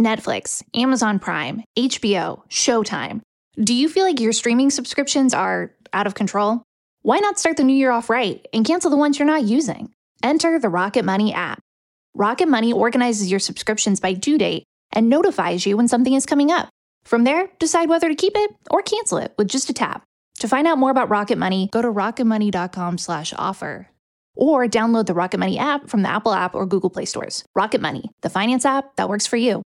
Netflix, Amazon Prime, HBO, Showtime. Do you feel like your streaming subscriptions are out of control? Why not start the new year off right and cancel the ones you're not using? Enter the Rocket Money app. Rocket Money organizes your subscriptions by due date and notifies you when something is coming up. From there, decide whether to keep it or cancel it with just a tap. To find out more about Rocket Money, go to rocketmoney.com/offer or download the Rocket Money app from the Apple app or Google Play stores. Rocket Money, the finance app that works for you.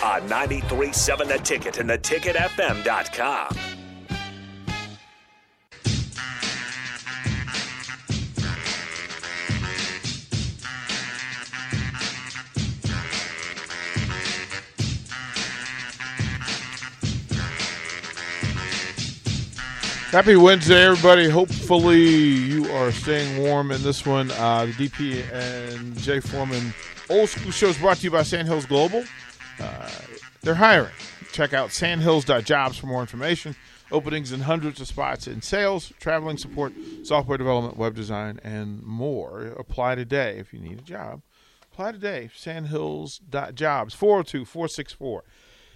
On 93.7 The Ticket and theticketfm.com. Happy Wednesday, everybody. Hopefully, you are staying warm in this one. Uh, the DP and Jay Foreman Old School Show is brought to you by Sandhills Global. They're hiring. Check out sandhills.jobs for more information. Openings in hundreds of spots in sales, traveling support, software development, web design, and more. Apply today if you need a job. Apply today. Sandhills.jobs. 402 464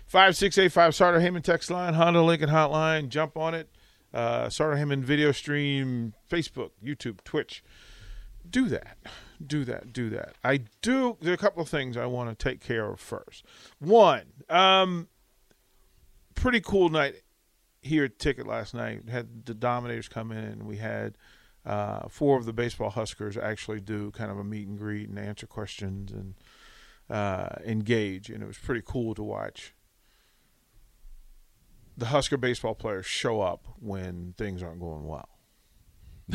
5685. Sartor Hamann text line, Honda Lincoln hotline. Jump on it uh, Sartor Hamann video stream, Facebook, YouTube, Twitch. Do that. Do that. Do that. I do. There are a couple of things I want to take care of first. One, um, pretty cool night here at Ticket last night. Had the Dominators come in, and we had uh, four of the baseball Huskers actually do kind of a meet and greet and answer questions and uh, engage, and it was pretty cool to watch the Husker baseball players show up when things aren't going well.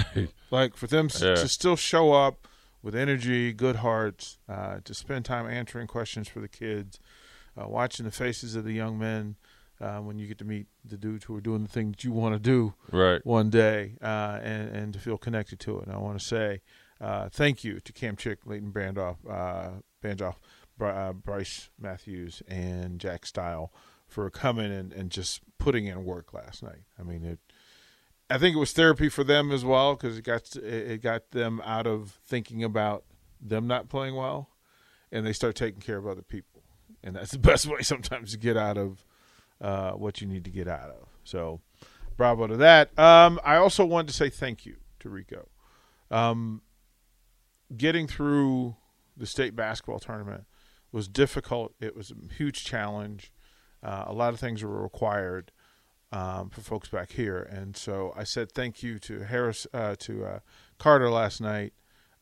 like for them yeah. to still show up with energy, good hearts, uh, to spend time answering questions for the kids, uh, watching the faces of the young men uh, when you get to meet the dudes who are doing the thing that you want to do right. one day, uh, and and to feel connected to it. And I want to say uh, thank you to Cam Chick, Leighton Banjoff, uh, Banjoff, Brice Matthews, and Jack Style for coming and, and just putting in work last night. I mean, it. I think it was therapy for them as well because it got it got them out of thinking about them not playing well, and they start taking care of other people, and that's the best way sometimes to get out of uh, what you need to get out of. So, bravo to that. Um, I also wanted to say thank you to Rico. Um, getting through the state basketball tournament was difficult. It was a huge challenge. Uh, a lot of things were required um, for folks back here, and so I said thank you to Harris uh, to uh, Carter last night.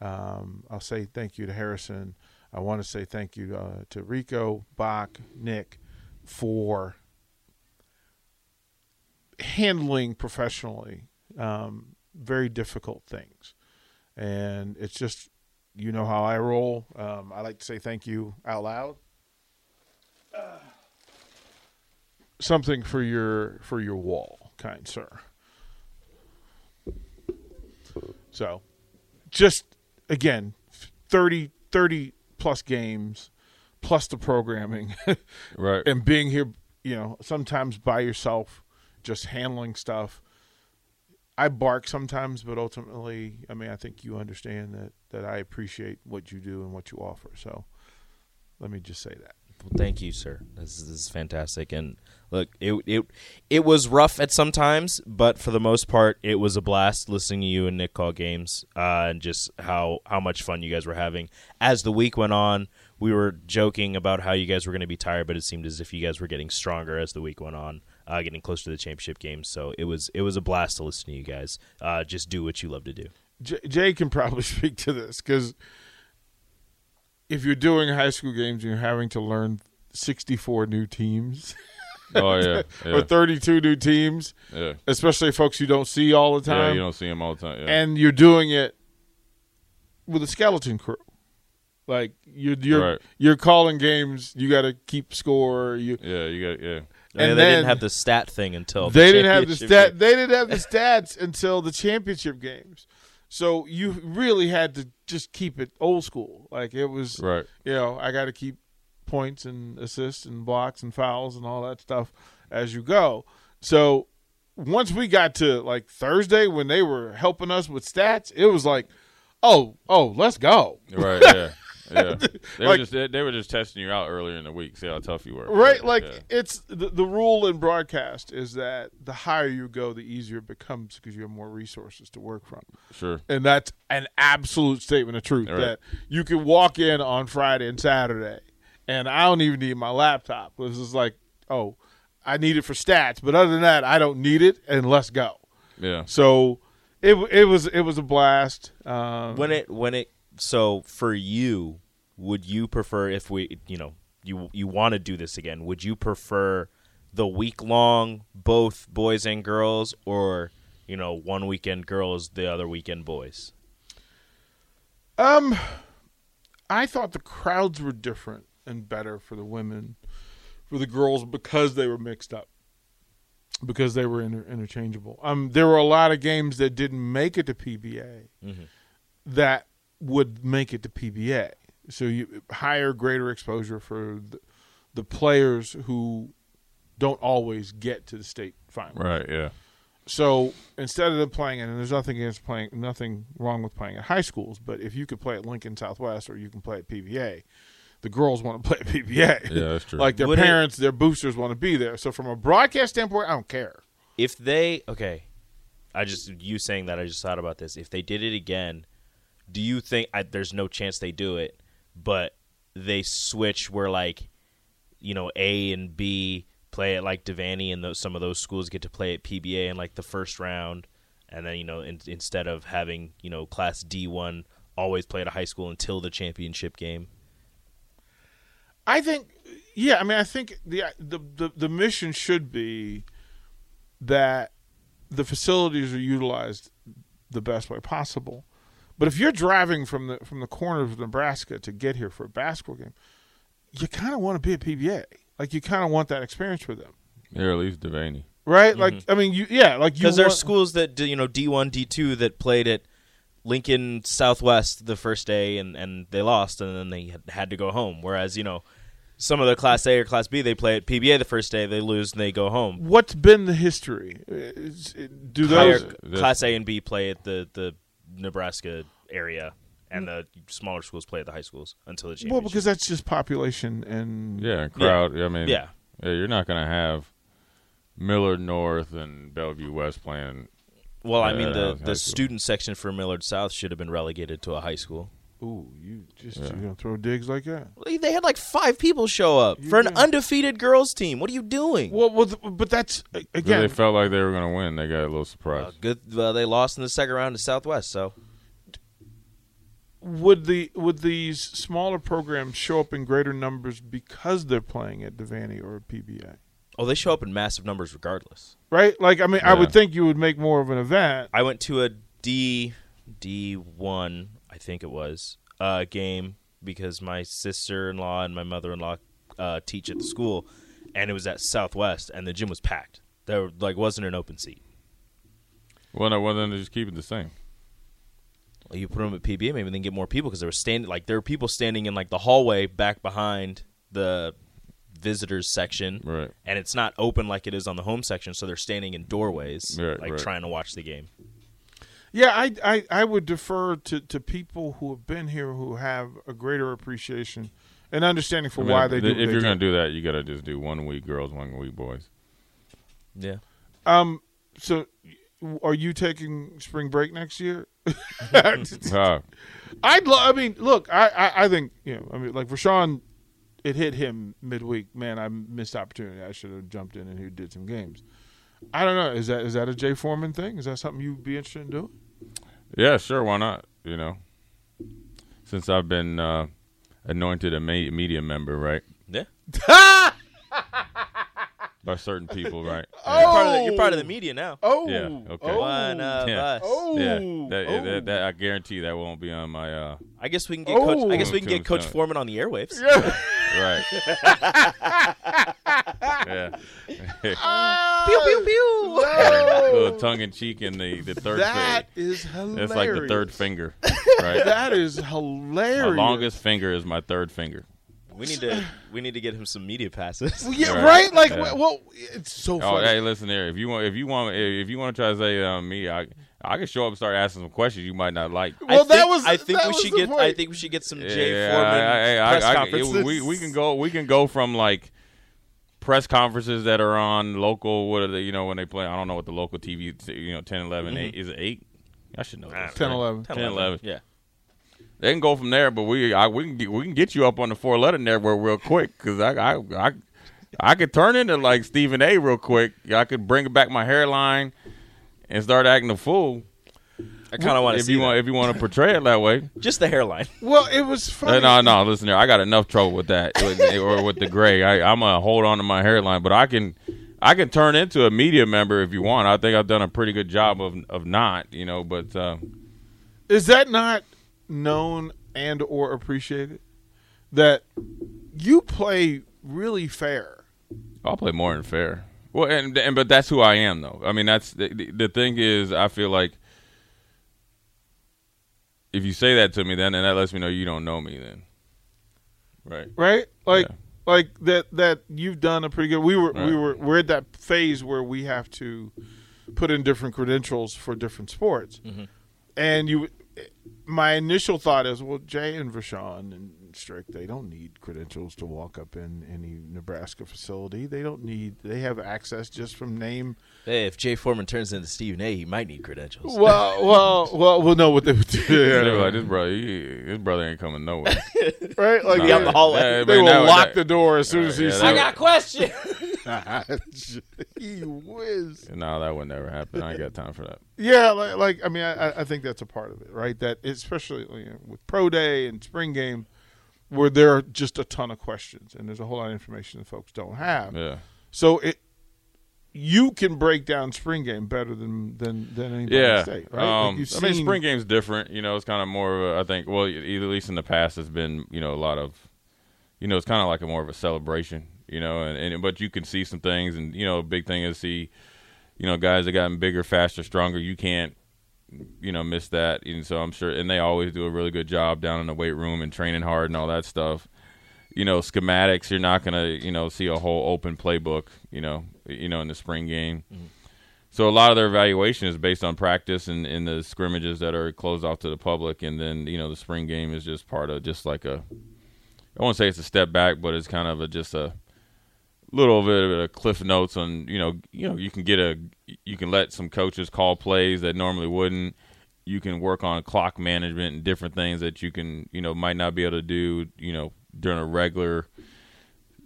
Um, I'll say thank you to Harrison. I want to say thank you uh, to Rico, Bach, Nick for handling professionally um, very difficult things, and it's just you know how I roll. Um, I like to say thank you out loud something for your for your wall, kind sir. So, just again, 30, 30 plus games, plus the programming, right, and being here, you know, sometimes by yourself, just handling stuff. I bark sometimes, but ultimately, I mean, I think you understand that that I appreciate what you do and what you offer. So, let me just say that. Thank you, sir. This is, this is fantastic. And look, it it it was rough at some times, but for the most part, it was a blast listening to you and Nick call games, uh, and just how how much fun you guys were having. As the week went on, we were joking about how you guys were going to be tired, but it seemed as if you guys were getting stronger as the week went on, uh, getting closer to the championship games. So it was it was a blast to listen to you guys. Uh, just do what you love to do. Jay can probably speak to this because if you're doing high school games and you're having to learn 64 new teams. oh yeah, yeah. or 32 new teams. Yeah. Especially folks you don't see all the time. Yeah, you don't see them all the time. Yeah. And you're doing it with a skeleton crew. Like you're you're Right. you're calling games. You got to keep score. You Yeah, you got yeah. Yeah, And they then- didn't have the stat thing until they the didn't have the stat. game. They didn't have the stats until the championship games. So you really had to just keep it old school. Like it was, Right. you know, I got to keep points and assists and blocks and fouls and all that stuff as you go. So once we got to like Thursday when they were helping us with stats, it was like, oh, oh, let's go. Right. Yeah. Yeah. They Like- were just they, they were just testing you out earlier in the week, see how tough you were. Right, Yeah, like yeah. it's the, the rule in broadcast is that the higher you go, the easier it becomes because you have more resources to work from. sure. and that's an absolute statement of truth Right. that you can walk in on Friday and Saturday, and I don't even need my laptop. This is like, oh, I need it for stats, but other than that, I don't need it, and let's go. Yeah. So it it was it was a blast. Um, when it when it so for you would you prefer if we you know you you want to do this again would you prefer the week long both boys and girls or you know one weekend girls the other weekend boys Um, I thought the crowds were different and better for the women, for the girls because they were mixed up, because they were inter- interchangeable. Um, there were a lot of games that didn't make it to PBA that would make it to PBA. So you higher, greater exposure for the, the players who don't always get to the state final. Right. Yeah. So instead of them it, and there's nothing against playing, nothing wrong with playing at high schools, but if you could play at Lincoln Southwest or you can play at PBA, the girls want to play at PBA. Yeah, that's true. like their Would it- parents, their boosters want to be there. So from a broadcast standpoint, I don't care. if they okay i just you saying that i just thought about this if they did it again do you think I, there's no chance they do it but they switch where like you know a and b play at like Devaney and those, some of those schools get to play at pba in like the first round and then you know in, instead of having you know class d1 always play at a high school until the championship game I think, yeah, I mean, I think the the the, the mission should be that the facilities are utilized the best way possible. But if you're driving from the from the corners of Nebraska to get here for a basketball game, you kind of want to be at PBA. Like you kind of want that experience for them, Yeah, at least Devaney. right? Mm-hmm. Like I mean, you yeah, like you because there are schools that do, you know D1, D2 that played at Lincoln Southwest the first day and and they lost and then they had, had to go home. Whereas you know some of the Class A or Class B they play at PBA the first day they lose and they go home. What's been the history? Is- do Higher, those the- Class A and B play at the the Nebraska area and mm. the smaller schools play at the high schools until the championship. well because that's just population and Yeah, and crowd. I mean, Yeah. yeah, you're not gonna have Millard North and Bellevue West playing. well, I mean that the high the school. student section for Millard South should have been relegated to a high school. Ooh, you just Yeah. you're gonna throw digs like that? They had like five people show up for an undefeated girls team. What are you doing? Well, well, th- but that's a- again. they felt like they were gonna win. They got a little Uh, surprised. good. Well, they lost in the second round to Southwest. So would the would these smaller programs show up in greater numbers because they're playing at Devaney or PBA? oh, they show up in massive numbers regardless. Right? Like, I mean, I Yeah. would think you would make more of an event. I went to a D D one, I think it was, uh, game because my sister in law and my mother in law uh, teach at the school, and it was at Southwest, and the gym was packed. There like wasn't an open seat. Well, no, well then they just keep it the same. Well, you put them at PBA, maybe then get more people because there were standing like there were people standing in like the hallway back behind the visitors section, Right. and it's not open like it is on the home section, so they're standing in doorways, Right, like right. trying to watch the game. Yeah, I, I I would defer to to people who have been here who have a greater appreciation and understanding for I mean, why if, they do. It. If they you're gonna do that, you gotta just do one week girls, one week boys. Yeah. Um. So, are you taking spring break next year? Ah, I'd. Lo- I mean, look. I, I. I think you know. I mean, like Rashawn, it hit him midweek. Man, I missed opportunity. I should have jumped in and he did some games. I don't know. Is that is that a Jay Foreman thing? Is that something you'd be interested in doing? Yeah, sure, why not? You know, since I've been uh, anointed a me- media member, right? Yeah. by certain people, right? You're, part of the, you're part of the media now. Oh, Yeah, okay. Oh, One of Yeah. us. Oh, Yeah, that, oh. that, that I guarantee that won't be on my uh, I guess we can get Coach, I guess we can get Coach Foreman on the airwaves. right. yeah, pew pew pew. a little tongue in cheek in the the third That finger. is hilarious. That's like the third finger, right? That is hilarious. my longest finger is my third finger. We need to we need to get him some media passes. Yeah, Right. right. Like, Yeah. well, it's so Oh, hey, listen here. If you want, if you want, if you want to try to say um, me, I I can show up and start asking some questions you might not like. Well, think, that was- I think we should the get. I think we should get some Jay Yeah, Foreman I- I- press I- I- conferences. we we can go we can go from like press conferences that are on local. What are they? You know when they play? I don't know what the local TV. t- You know, 10, 11, Mm-hmm. 8, is it eight? I should know. this, 10, right? 11. 10, 11. Yeah. They can go from there, but we I, we can get, we can get you up on the four letter network real quick because I I I I could turn into like Stephen A. real quick. I could bring back my hairline and start acting a fool. I kind of want to if see you that. want if you want to portray it that way. just the hairline. Well, it was Uh, funny. no, no, listen here. I got enough trouble with that, with, or with the gray. I, I'm gonna hold on to my hairline, but I can, I can turn into a media member if you want. I think I've done a pretty good job of of not, you know. But uh, Is that not known and or appreciated? That you play really fair. Oh, I'll play more than fair. Well, and, and but that's who I am, though. I mean, that's the, the, the thing is, I feel like if you say that to me, then and that lets me know you don't know me. Then, right? right? Like Yeah. like that that you've done a pretty good. We were we were we're at that phase where we have to put in different credentials for different sports, mm-hmm. and you. My initial thought is, well, Jay and Vashawn and Strick, they don't need credentials to walk up in any Nebraska facility. They don't need. They have access just from name. Hey, if Jay Foreman turns into Stephen A, he might need credentials. Well, well, well, we'll know what they would do. They were like, this brother, he, this brother ain't coming nowhere. right? Like Nah, they, out the hallway. yeah, they will lock that- the door as soon as he yeah, sees. I got a question. he whiz. No, that would never happen. I ain't got time for that. Yeah, like, like I mean, I, I think that's a part of it, right? That especially you know, with pro day and spring game, where there are just a ton of questions and there's a whole lot of information that folks don't have. Yeah. So it, you can break down spring game better than than than anybody in the Yeah. state, right? Like Um, you've I mean, seen- spring game's different. You know, it's kind of more of a, I think, well, at least in the past, it's been, you know, a lot of, you know, it's kind of like a more of a celebration, you know, and, and but you can see some things, and, you know, a big thing is see, you know, guys that gotten bigger, faster, stronger. You can't, you know, miss that. And so I'm sure, and they always do a really good job down in the weight room and training hard and all that stuff. You know, schematics, you're not going to, you know, see a whole open playbook, you know, you know, in the spring game. Mm-hmm. So a lot of their evaluation is based on practice and in the scrimmages that are closed off to the public, and then you know the spring game is just part of just like a. I won't say it's a step back, but it's kind of a just a little bit of a cliff notes on you know you know you can get a you can let some coaches call plays that normally wouldn't. You can work on clock management and different things that you can you know might not be able to do you know during a regular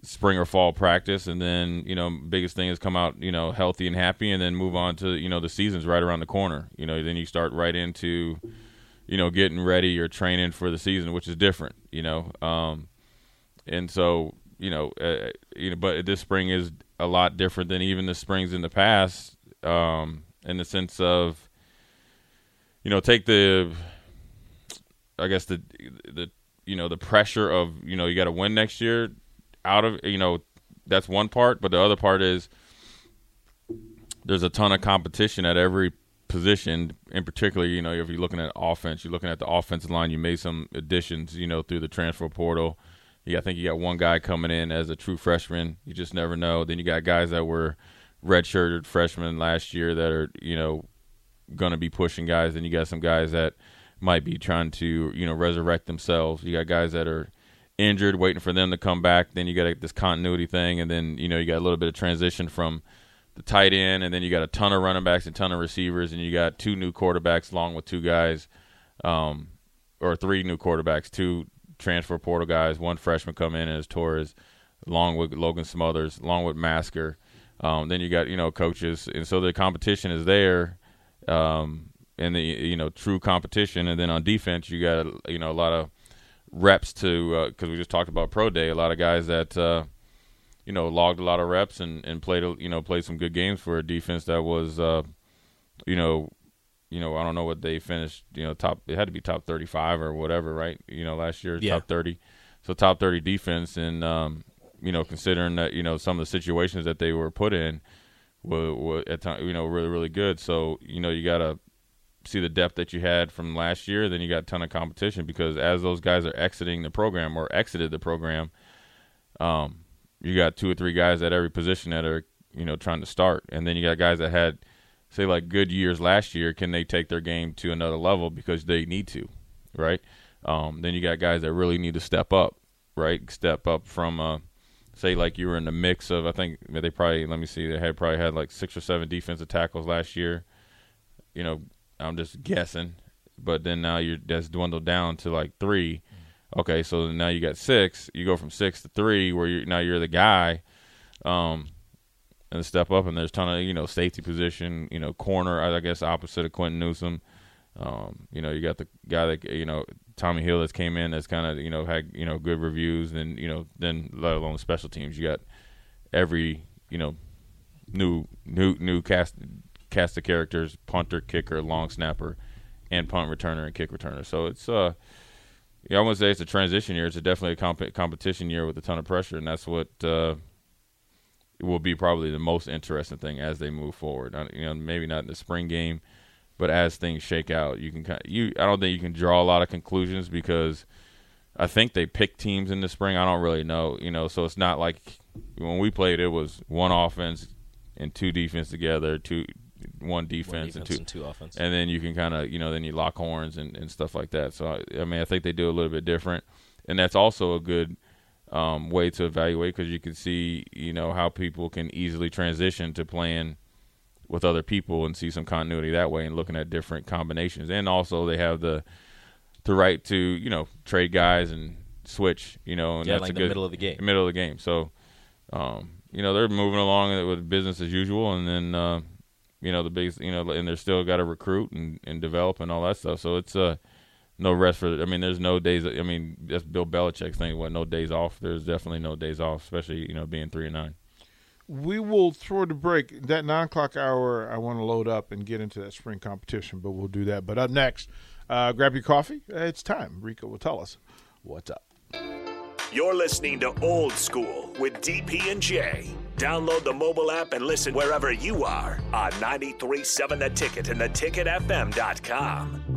spring or fall practice and then you know biggest thing is come out you know healthy and happy and then move on to you know the season's right around the corner you know then you start right into you know getting ready or training for the season which is different you know um and so you know uh, you know but this spring is a lot different than even the springs in the past um in the sense of you know take the i guess the the you know the pressure of you know you got to win next year out of you know that's one part but the other part is there's a ton of competition at every position in particular you know if you're looking at offense you're looking at the offensive line you made some additions you know through the transfer portal I think you got one guy coming in as a true freshman. You just never know. Then you got guys that were redshirted freshmen last year that are you know going to be pushing guys. Then you got some guys that might be trying to you know resurrect themselves. You got guys that are injured, waiting for them to come back. Then you got this continuity thing, and then you know you got a little bit of transition from the tight end, and then you got a ton of running backs and ton of receivers, and you got two new quarterbacks along with two guys, um, or three new quarterbacks, two transfer portal guys, one freshman come in as Torres, along with Logan Smothers, along with Masker. Um, then you got you know coaches, and so the competition is there. Um, and the you know true competition, and then on defense you got you know a lot of reps to because we just talked about pro day. A lot of guys that uh, you know, logged a lot of reps and and played you know played some good games for a defense that was, uh, you know, you know I don't know what they finished. You know, top it had to be top thirty five or whatever, right? You know, last year Yeah. top thirty, so top thirty defense, and um, you know, considering that you know some of the situations that they were put in were, were at time you know really really good. So you know you gotta see the depth that you had from last year. Then you got a ton of competition because as those guys are exiting the program or exited the program, um, you got two or three guys at every position that are you know trying to start, and then you got guys that had say like good years last year. Can they take their game to another level because they need to, right? Um, then you got guys that really need to step up, right? Step up from uh, say like you were in the mix of I think they probably let me see they had probably had like six or seven defensive tackles last year. You know, I'm just guessing, but then now you're that's dwindled down to like three. Okay, so now you got six. You go from six to three, where you now you're the guy, um, and step up. And there's a ton of you know safety position, you know corner. I guess opposite of Quinton Newsome. Um, you know you got the guy that you know Tommy Hill that's came in that's kind of you know had you know good reviews, and you know then let alone special teams. You got every you know new new new cast cast of characters: punter, kicker, long snapper, and punt returner and kick returner. So it's uh yeah, I wouldn't say it's a transition year. It's a definitely a comp- competition year with a ton of pressure, and that's what uh, will be probably the most interesting thing as they move forward. You know, maybe not in the spring game, but as things shake out, you can kind you. I don't think you can draw a lot of conclusions because I think they pick teams in the spring. I don't really know, you know. So it's not like when we played, it was one offense and two defense together, two one defense, One defense and two and two offense. and then you can kind of you know then you lock horns and, and stuff like that. So I, I mean I think they do a little bit different, and that's also a good um, way to evaluate because you can see you know how people can easily transition to playing with other people and see some continuity that way and looking at different combinations. And also they have the the right to you know trade guys and switch. You know, and Yeah, that's like a the good middle of the game. middle of the game. So um, you know they're moving along with business as usual, and then. Uh, you know the biggest you know and they're still got to recruit and, and develop and all that stuff so it's uh no rest for i mean there's no days i mean that's bill belichick's thing what no days off there's definitely no days off especially you know being three and nine We will throw the break. That nine o'clock hour, I want to load up and get into that spring competition, but we'll do that. But up next, uh, grab your coffee. Uh, It's time. Rico will tell us what's up. You're listening to Old School with DP and J. Download the mobile app and listen wherever you are on 937 The Ticket and theticketfm.com.